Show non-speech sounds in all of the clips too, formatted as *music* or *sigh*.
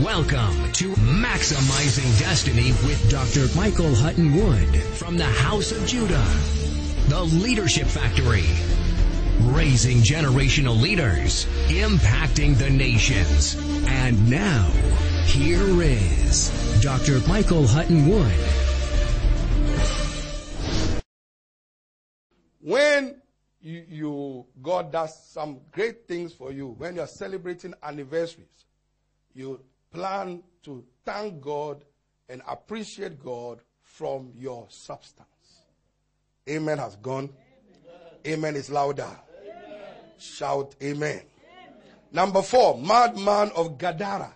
Welcome to Maximizing Destiny with Dr. Michael Hutton Wood from the House of Judah, the Leadership Factory, raising generational leaders, impacting the nations. And now, here is Dr. Michael Hutton Wood. When you, you God does some great things for you, when you're celebrating anniversaries, you plan to thank God and appreciate God from your substance. Amen has gone. Amen, amen is louder. Amen. Shout amen. amen. Number four, madman of Gadara.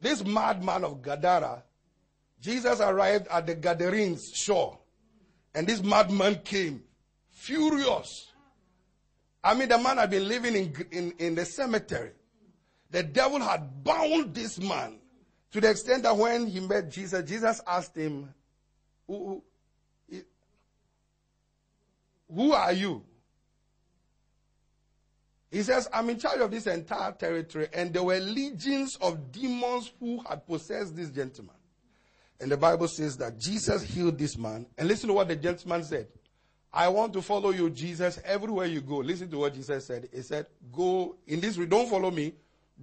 This madman of Gadara, Jesus arrived at the Gadarenes shore, and this madman came furious. I mean, the man had been living in, in, in the cemetery the devil had bound this man to the extent that when he met Jesus, Jesus asked him, Who, who, are you? He says, I'm in charge of this entire territory, and there were legions of demons who had possessed this gentleman. And the Bible says that Jesus healed this man. And listen to what the gentleman said. I want to follow you, Jesus, everywhere you go. Listen to what Jesus said. He said, Go in this, room, don't follow me,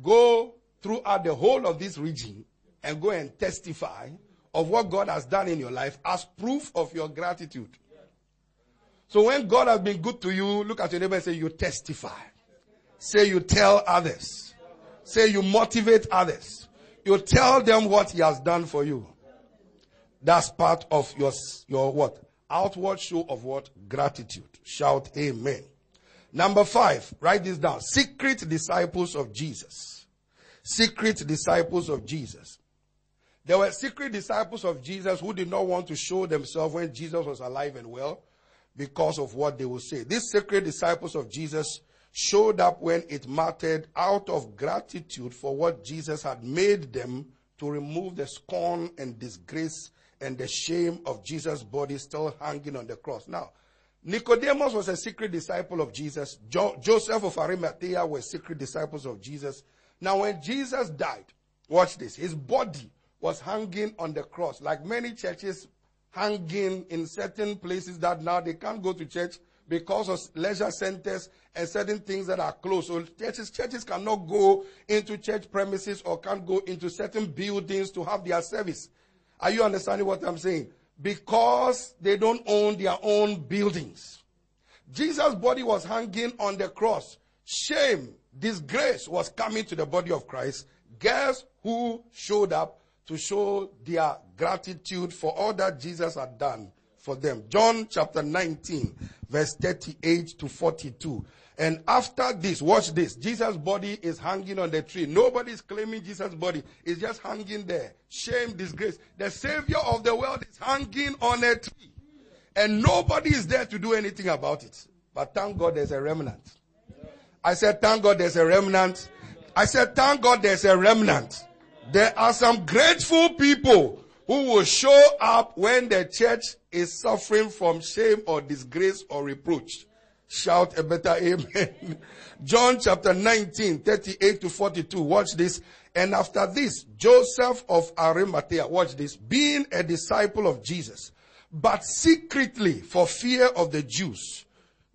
Go throughout the whole of this region and go and testify of what God has done in your life as proof of your gratitude. So when God has been good to you, look at your neighbor and say, you testify. Say you tell others. Say you motivate others. You tell them what he has done for you. That's part of your, your what? Outward show of what? Gratitude. Shout amen. Number five, write this down. Secret disciples of Jesus. Secret disciples of Jesus. There were secret disciples of Jesus who did not want to show themselves when Jesus was alive and well because of what they would say. These secret disciples of Jesus showed up when it mattered out of gratitude for what Jesus had made them to remove the scorn and disgrace and the shame of Jesus' body still hanging on the cross. Now, Nicodemus was a secret disciple of Jesus. Jo- Joseph of Arimathea were secret disciples of Jesus. Now, when Jesus died, watch this, his body was hanging on the cross, like many churches hanging in certain places that now they can't go to church because of leisure centers and certain things that are closed. So churches, churches cannot go into church premises or can't go into certain buildings to have their service. Are you understanding what I'm saying? because they don't own their own buildings. Jesus' body was hanging on the cross. Shame, disgrace was coming to the body of Christ. Guess who showed up to show their gratitude for all that Jesus had done for them? John chapter 19, verse 38 to 42. And after this, watch this. Jesus' body is hanging on the tree. Nobody is claiming Jesus' body. It's just hanging there. Shame, disgrace. The Savior of the world is hanging on a tree. And nobody is there to do anything about it. But thank God there's a remnant. I said, thank God there's a remnant. I said, thank God there's a remnant. There are some grateful people who will show up when the church is suffering from shame or disgrace or reproach. Shout a better amen. *laughs* John chapter 19, 38 to 42. Watch this. And after this, Joseph of Arimathea, watch this, being a disciple of Jesus, but secretly for fear of the Jews,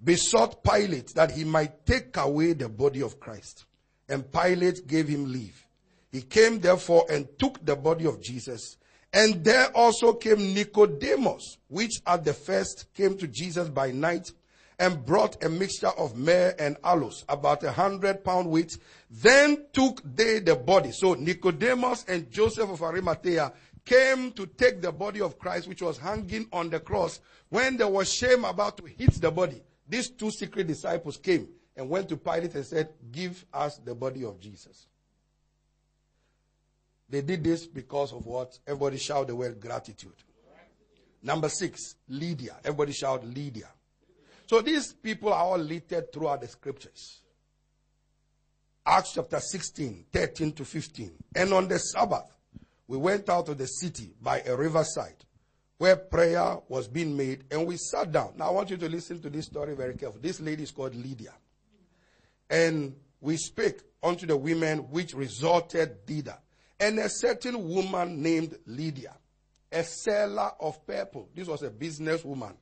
besought Pilate that he might take away the body of Christ. And Pilate gave him leave. He came therefore and took the body of Jesus. And there also came Nicodemus, which at the first came to Jesus by night and brought a mixture of myrrh and aloes, about a hundred pound weight. Then took they the body. So Nicodemus and Joseph of Arimathea came to take the body of Christ, which was hanging on the cross. When there was shame about to hit the body, these two secret disciples came and went to Pilate and said, Give us the body of Jesus. They did this because of what? Everybody shout the word gratitude. Number six, Lydia. Everybody shout Lydia. So these people are all littered throughout the scriptures. Acts chapter 16, 13 to 15. And on the Sabbath, we went out of the city by a riverside where prayer was being made and we sat down. Now I want you to listen to this story very carefully. This lady is called Lydia. And we spake unto the women which resorted thither. And a certain woman named Lydia, a seller of purple. This was a businesswoman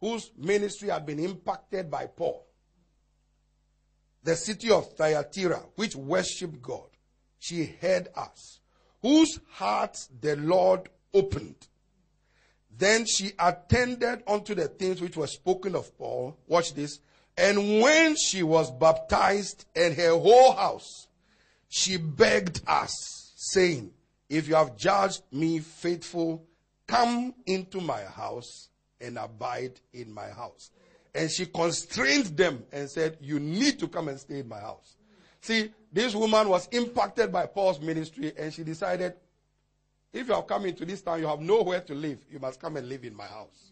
whose ministry had been impacted by Paul. The city of Thyatira, which worshipped God, she heard us, whose hearts the Lord opened. Then she attended unto the things which were spoken of Paul. Watch this. And when she was baptized and her whole house, she begged us, saying, If you have judged me faithful, come into my house and abide in my house. And she constrained them and said, You need to come and stay in my house. See, this woman was impacted by Paul's ministry and she decided, if you have come into this town, you have nowhere to live. You must come and live in my house.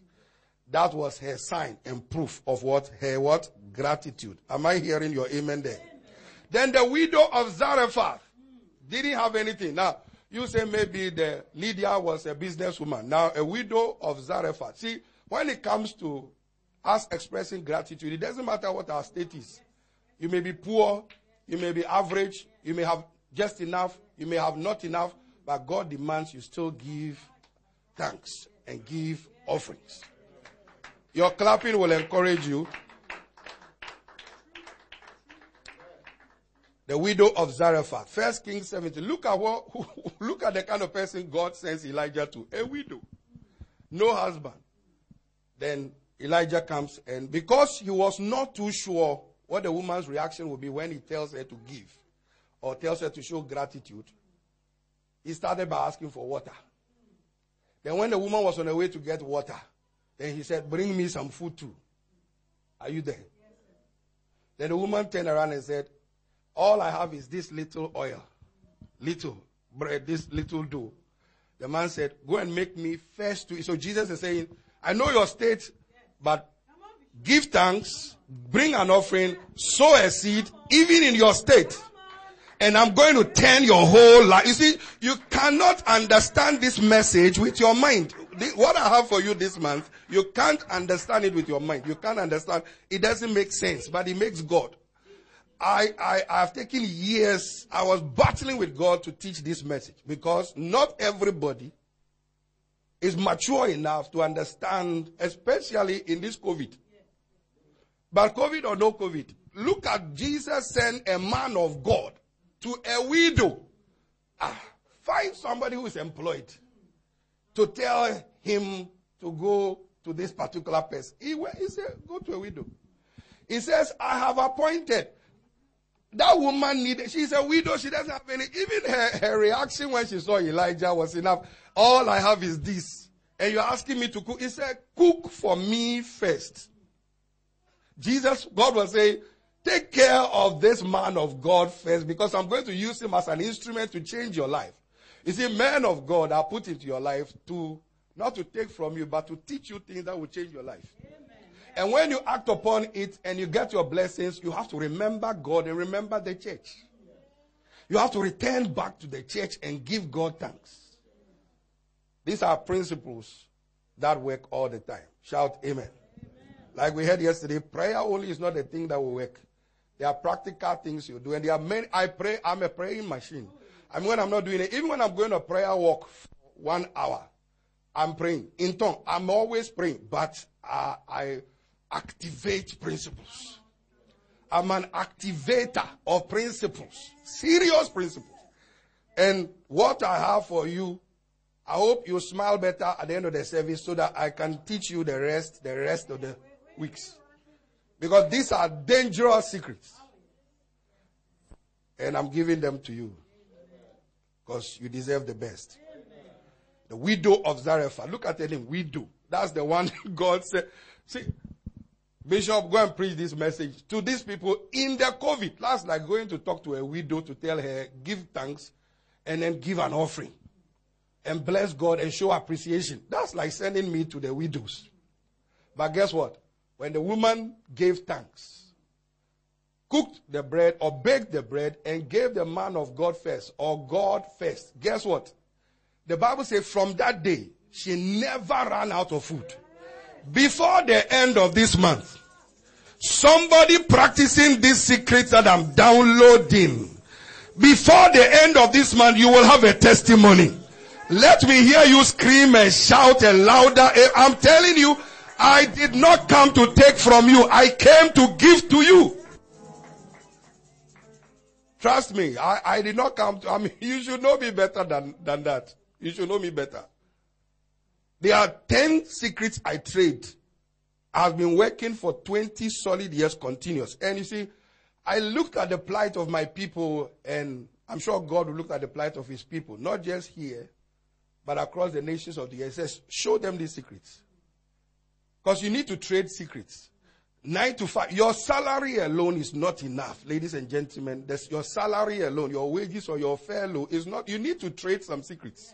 That was her sign and proof of what? Her what? Gratitude. Am I hearing your amen there? Then the widow of Zarephath didn't have anything. Now, you say maybe the Lydia was a businesswoman. Now, a widow of Zarephath. See, when it comes to us expressing gratitude, it doesn't matter what our state is. You may be poor, you may be average, you may have just enough, you may have not enough, but God demands you still give thanks and give offerings. Your clapping will encourage you. The widow of Zarephath. First Kings 17. Look at what, *laughs* look at the kind of person God sends Elijah to. A widow. No husband. Then Elijah comes and because he was not too sure what the woman's reaction would be when he tells her to give or tells her to show gratitude, he started by asking for water. Then when the woman was on her way to get water, then he said, Bring me some food too. Are you there? Yes, then the woman turned around and said, All I have is this little oil, little bread, this little dough. The man said, Go and make me first to. So Jesus is saying, I know your state, but give thanks, bring an offering, sow a seed, even in your state. And I'm going to turn your whole life. You see, you cannot understand this message with your mind what I have for you this month, you can't understand it with your mind. You can't understand. It doesn't make sense, but it makes God. I, I, I have taken years. I was battling with God to teach this message because not everybody is mature enough to understand, especially in this COVID. But COVID or no COVID, look at Jesus sent a man of God to a widow. Ah, find somebody who is employed to tell him to go to this particular person. He, he said, Go to a widow. He says, I have appointed. That woman needed, she's a widow, she doesn't have any. Even her, her reaction when she saw Elijah was enough. All I have is this. And you're asking me to cook. He said, Cook for me first. Jesus, God was saying, Take care of this man of God first because I'm going to use him as an instrument to change your life. You see, men of God are put into your life to not to take from you, but to teach you things that will change your life. Amen. And when you act upon it and you get your blessings, you have to remember God and remember the church. You have to return back to the church and give God thanks. These are principles that work all the time. Shout amen. amen. Like we heard yesterday, prayer only is not the thing that will work. There are practical things you do. And there are many, I pray, I'm a praying machine. I mean, when I'm not doing it, even when I'm going to prayer walk for one hour, I'm praying in tongue. I'm always praying, but uh, I activate principles. I'm an activator of principles, serious principles. And what I have for you, I hope you smile better at the end of the service so that I can teach you the rest, the rest of the weeks. Because these are dangerous secrets. And I'm giving them to you. Because you deserve the best. The widow of Zarephath. Look at the name, widow. That's the one *laughs* God said. See, Bishop, go and preach this message to these people in the COVID. Last night, going to talk to a widow to tell her, give thanks and then give an offering and bless God and show appreciation. That's like sending me to the widows. But guess what? When the woman gave thanks, cooked the bread or baked the bread and gave the man of God first or God first, guess what? The Bible says from that day, she never ran out of food. Before the end of this month, somebody practicing this secret that I'm downloading, before the end of this month, you will have a testimony. Let me hear you scream and shout and louder. Eh, I'm telling you, I did not come to take from you. I came to give to you. Trust me, I, I did not come to, I mean, *laughs* you should know me better than, than that. You should know me better. There are 10 secrets I trade. I've been working for 20 solid years continuous. And you see, I looked at the plight of my people, and I'm sure God will look at the plight of his people, not just here, but across the nations of the earth. says, show them these secrets. Because you need to trade secrets. Nine to five. Your salary alone is not enough, ladies and gentlemen. That's your salary alone, your wages or your fellow is not. You need to trade some secrets.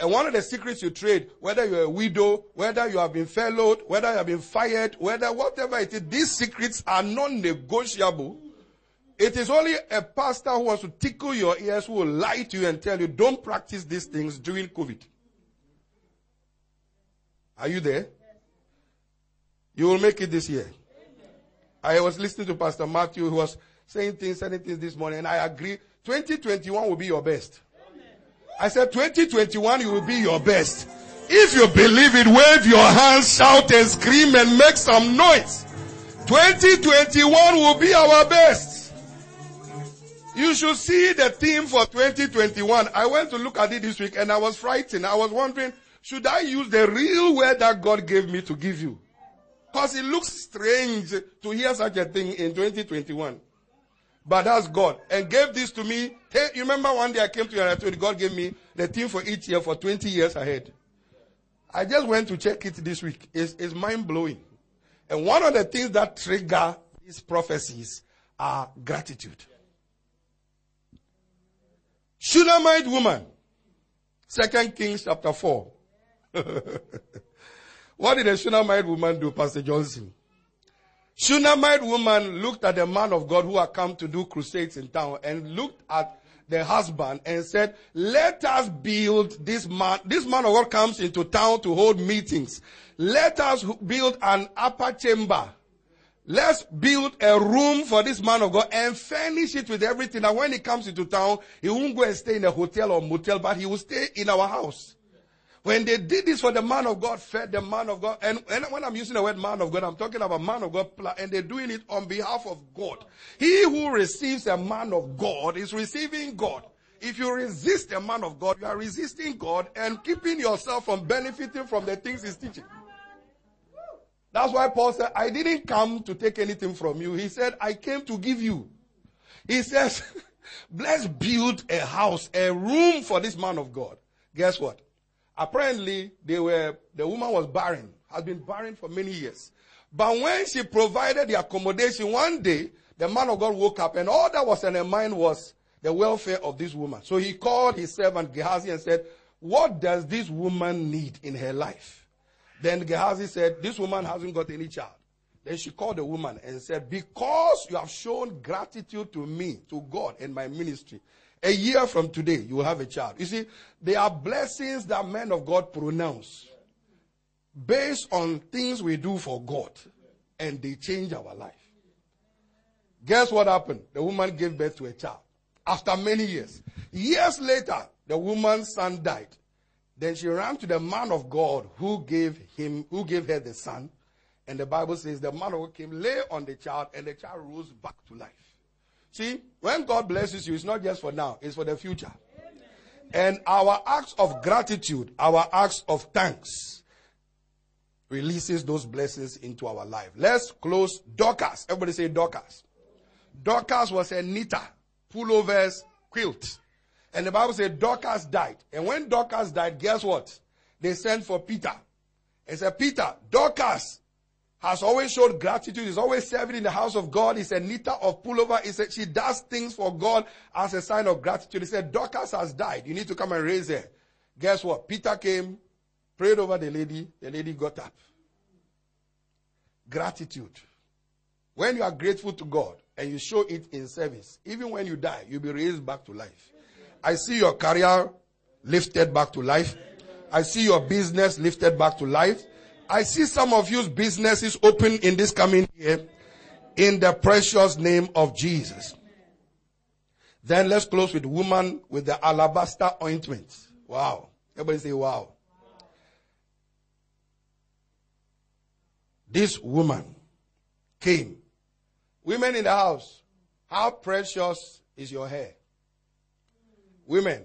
And one of the secrets you trade, whether you're a widow, whether you have been furloughed, whether you have been fired, whether whatever it is, these secrets are non-negotiable. It is only a pastor who wants to tickle your ears who will lie to you and tell you, don't practice these things during COVID. Are you there? You will make it this year. I was listening to Pastor Matthew who was saying things, saying things this morning, and I agree. 2021 will be your best. I said 2021 you will be your best. If you believe it, wave your hands, shout and scream and make some noise. 2021 will be our best. You should see the theme for 2021. I went to look at it this week and I was frightened. I was wondering, should I use the real word that God gave me to give you? Because it looks strange to hear such a thing in 2021. But that's God. And gave this to me. You remember one day I came to you and I told you God gave me the theme for each year for 20 years ahead. I just went to check it this week. It's, it's mind blowing. And one of the things that trigger these prophecies are gratitude. Shunammite woman. Second Kings chapter 4. *laughs* what did the Shunammite woman do, Pastor Johnson? Shunammite woman looked at the man of God who had come to do crusades in town and looked at the husband and said, let us build this man. This man of God comes into town to hold meetings. Let us build an upper chamber. Let's build a room for this man of God and furnish it with everything. And when he comes into town, he won't go and stay in a hotel or motel, but he will stay in our house. When they did this for the man of God, fed the man of God, and, and when I'm using the word man of God, I'm talking about man of God, and they're doing it on behalf of God. He who receives a man of God is receiving God. If you resist a man of God, you are resisting God and keeping yourself from benefiting from the things he's teaching. That's why Paul said, I didn't come to take anything from you. He said, I came to give you. He says, *laughs* let's build a house, a room for this man of God. Guess what? Apparently, they were, the woman was barren, had been barren for many years. But when she provided the accommodation, one day, the man of God woke up and all that was in her mind was the welfare of this woman. So he called his servant Gehazi and said, what does this woman need in her life? Then Gehazi said, this woman hasn't got any child. Then she called the woman and said, because you have shown gratitude to me, to God and my ministry, a year from today, you will have a child. You see, there are blessings that men of God pronounce based on things we do for God, and they change our life. Guess what happened? The woman gave birth to a child after many years. Years later, the woman's son died. Then she ran to the man of God who gave him, who gave her the son. And the Bible says the man God came, lay on the child, and the child rose back to life. See, when God blesses you, it's not just for now, it's for the future. And our acts of gratitude, our acts of thanks, releases those blessings into our life. Let's close Dorcas. Everybody say Dorcas. Dorcas was a knitter, pullovers, quilt. And the Bible said Dorcas died. And when Dorcas died, guess what? They sent for Peter. They said, Peter, Dorcas has always showed gratitude, is always serving in the house of God, is a knitter of pullover, is a, she does things for God as a sign of gratitude. He said, Dorcas has died. You need to come and raise her. Guess what? Peter came, prayed over the lady, the lady got up. Gratitude. When you are grateful to God and you show it in service, even when you die, you'll be raised back to life. I see your career lifted back to life. I see your business lifted back to life. I see some of you's businesses open in this coming year in the precious name of Jesus. Then let's close with woman with the alabaster ointment. Wow. Everybody say wow. This woman came. Women in the house, how precious is your hair? Women,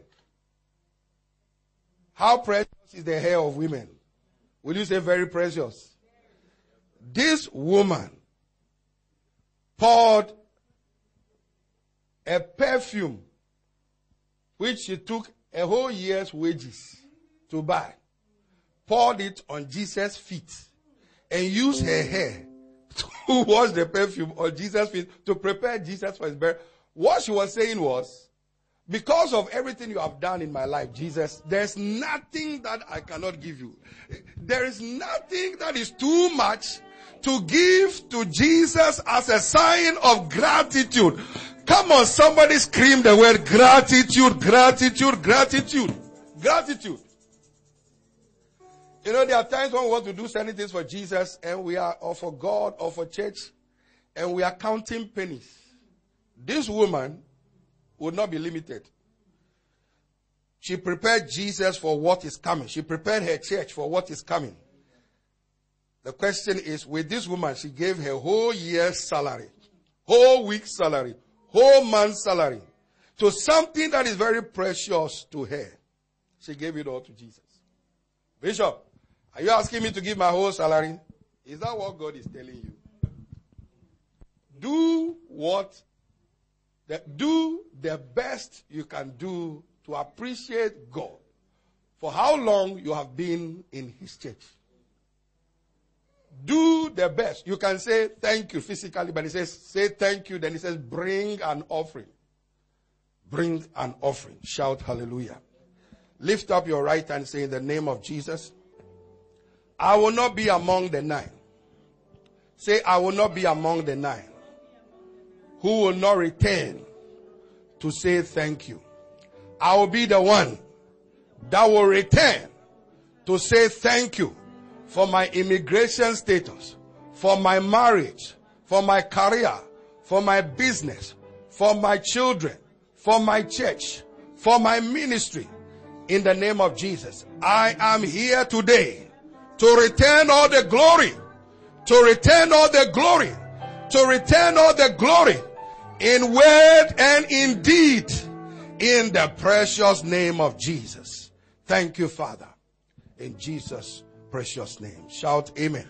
how precious is the hair of women? Will you say very precious? This woman poured a perfume which she took a whole year's wages to buy, poured it on Jesus' feet, and used her hair *laughs* to wash the perfume on Jesus' feet to prepare Jesus for his burial. What she was saying was, because of everything you have done in my life, Jesus, there's nothing that I cannot give you. There is nothing that is too much to give to Jesus as a sign of gratitude. Come on, somebody scream the word gratitude, gratitude, gratitude, gratitude. You know, there are times when we want to do certain things for Jesus and we are, or for God or for church, and we are counting pennies. This woman would not be limited. She prepared Jesus for what is coming. She prepared her church for what is coming. The question is, with this woman, she gave her whole year's salary, whole week's salary, whole month's salary to something that is very precious to her. She gave it all to Jesus. Bishop, are you asking me to give my whole salary? Is that what God is telling you? Do what do the best you can do to appreciate God for how long you have been in His church. Do the best. You can say thank you physically, but He says, say thank you. Then He says, bring an offering. Bring an offering. Shout hallelujah. Lift up your right hand, say, in the name of Jesus, I will not be among the nine. Say, I will not be among the nine who will not return to say thank you. I will be the one that will return to say thank you for my immigration status, for my marriage, for my career, for my business, for my children, for my church, for my ministry. In the name of Jesus, I am here today to return all the glory, to return all the glory, to return all the glory in word and in deed in the precious name of Jesus. Thank you, Father. In Jesus' precious name. Shout amen.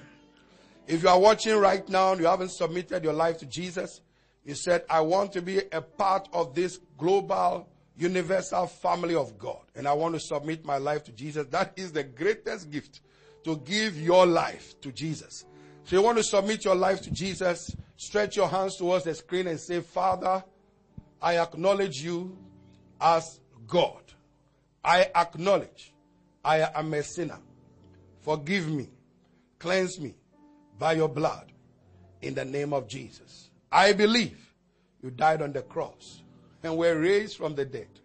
If you are watching right now and you haven't submitted your life to Jesus, you said, I want to be a part of this global, universal family of God. And I want to submit my life to Jesus. That is the greatest gift to give your life to Jesus. So you want to submit your life to Jesus, stretch your hands towards the screen and say, Father, I acknowledge you as God. I acknowledge I am a sinner. Forgive me, cleanse me by your blood in the name of Jesus. I believe you died on the cross and were raised from the dead.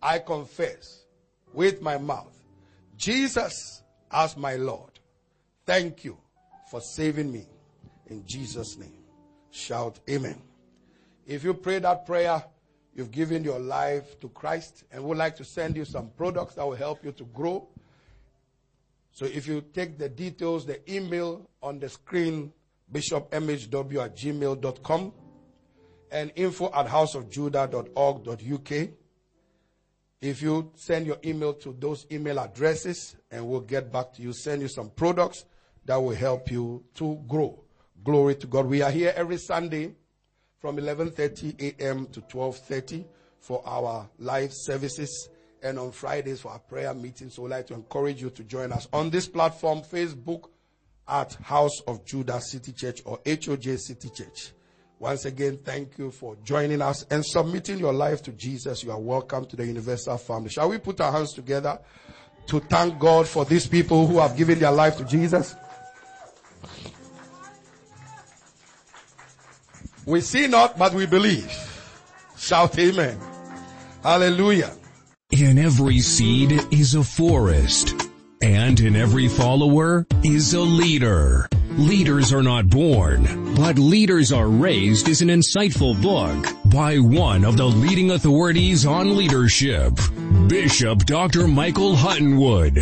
I confess with my mouth Jesus as my Lord. Thank you for saving me. In Jesus' name. Shout Amen. If you pray that prayer, you've given your life to Christ and we would like to send you some products that will help you to grow. So if you take the details, the email on the screen, bishopmhw at gmail.com and info at houseofjudah.org.uk. If you send your email to those email addresses and we'll get back to you, send you some products that will help you to grow. Glory to God. We are here every Sunday from 11:30 a.m. to 12:30 for our live services and on Fridays for our prayer meetings. So we'd like to encourage you to join us on this platform, Facebook at House of Judah City Church or HOJ City Church. Once again, thank you for joining us and submitting your life to Jesus. You are welcome to the Universal Family. Shall we put our hands together to thank God for these people who have given their life to Jesus? We see not, but we believe. Shout amen. Hallelujah. In every seed is a forest, and in every follower is a leader. Leaders are not born, but leaders are raised is an insightful book by one of the leading authorities on leadership, Bishop Dr. Michael Huttonwood.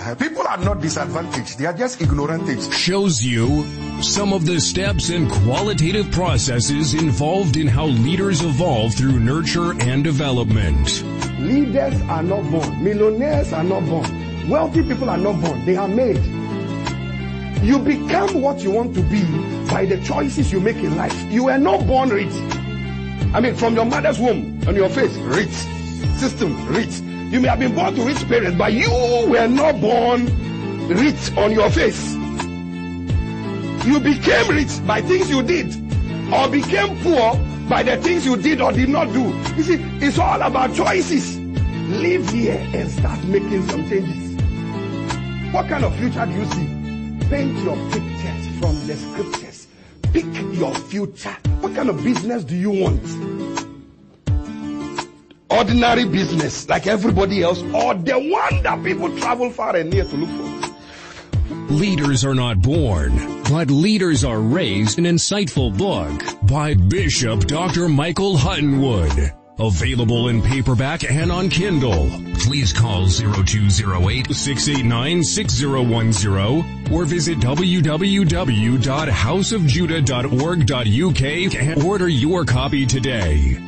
Uh, people are not disadvantaged, they are just ignorant. Shows you some of the steps and qualitative processes involved in how leaders evolve through nurture and development. Leaders are not born. Millionaires are not born. Wealthy people are not born. They are made. You become what you want to be by the choices you make in life. You were not born rich. I mean, from your mother's womb, on your face, rich. System, rich. You may have been born to rich parents, but you were not born rich on your face. You became rich by things you did, or became poor by the things you did or did not do. You see, it's all about choices. Live here and start making some changes. What kind of future do you see? Paint your pictures from the scriptures. Pick your future. What kind of business do you want? Ordinary business like everybody else, or the one that people travel far and near to look for? Leaders are not born, but leaders are raised. An insightful book by Bishop Dr. Michael Huttonwood. Available in paperback and on Kindle. Please call 0208-689-6010 or visit www.houseofjudah.org.uk and order your copy today.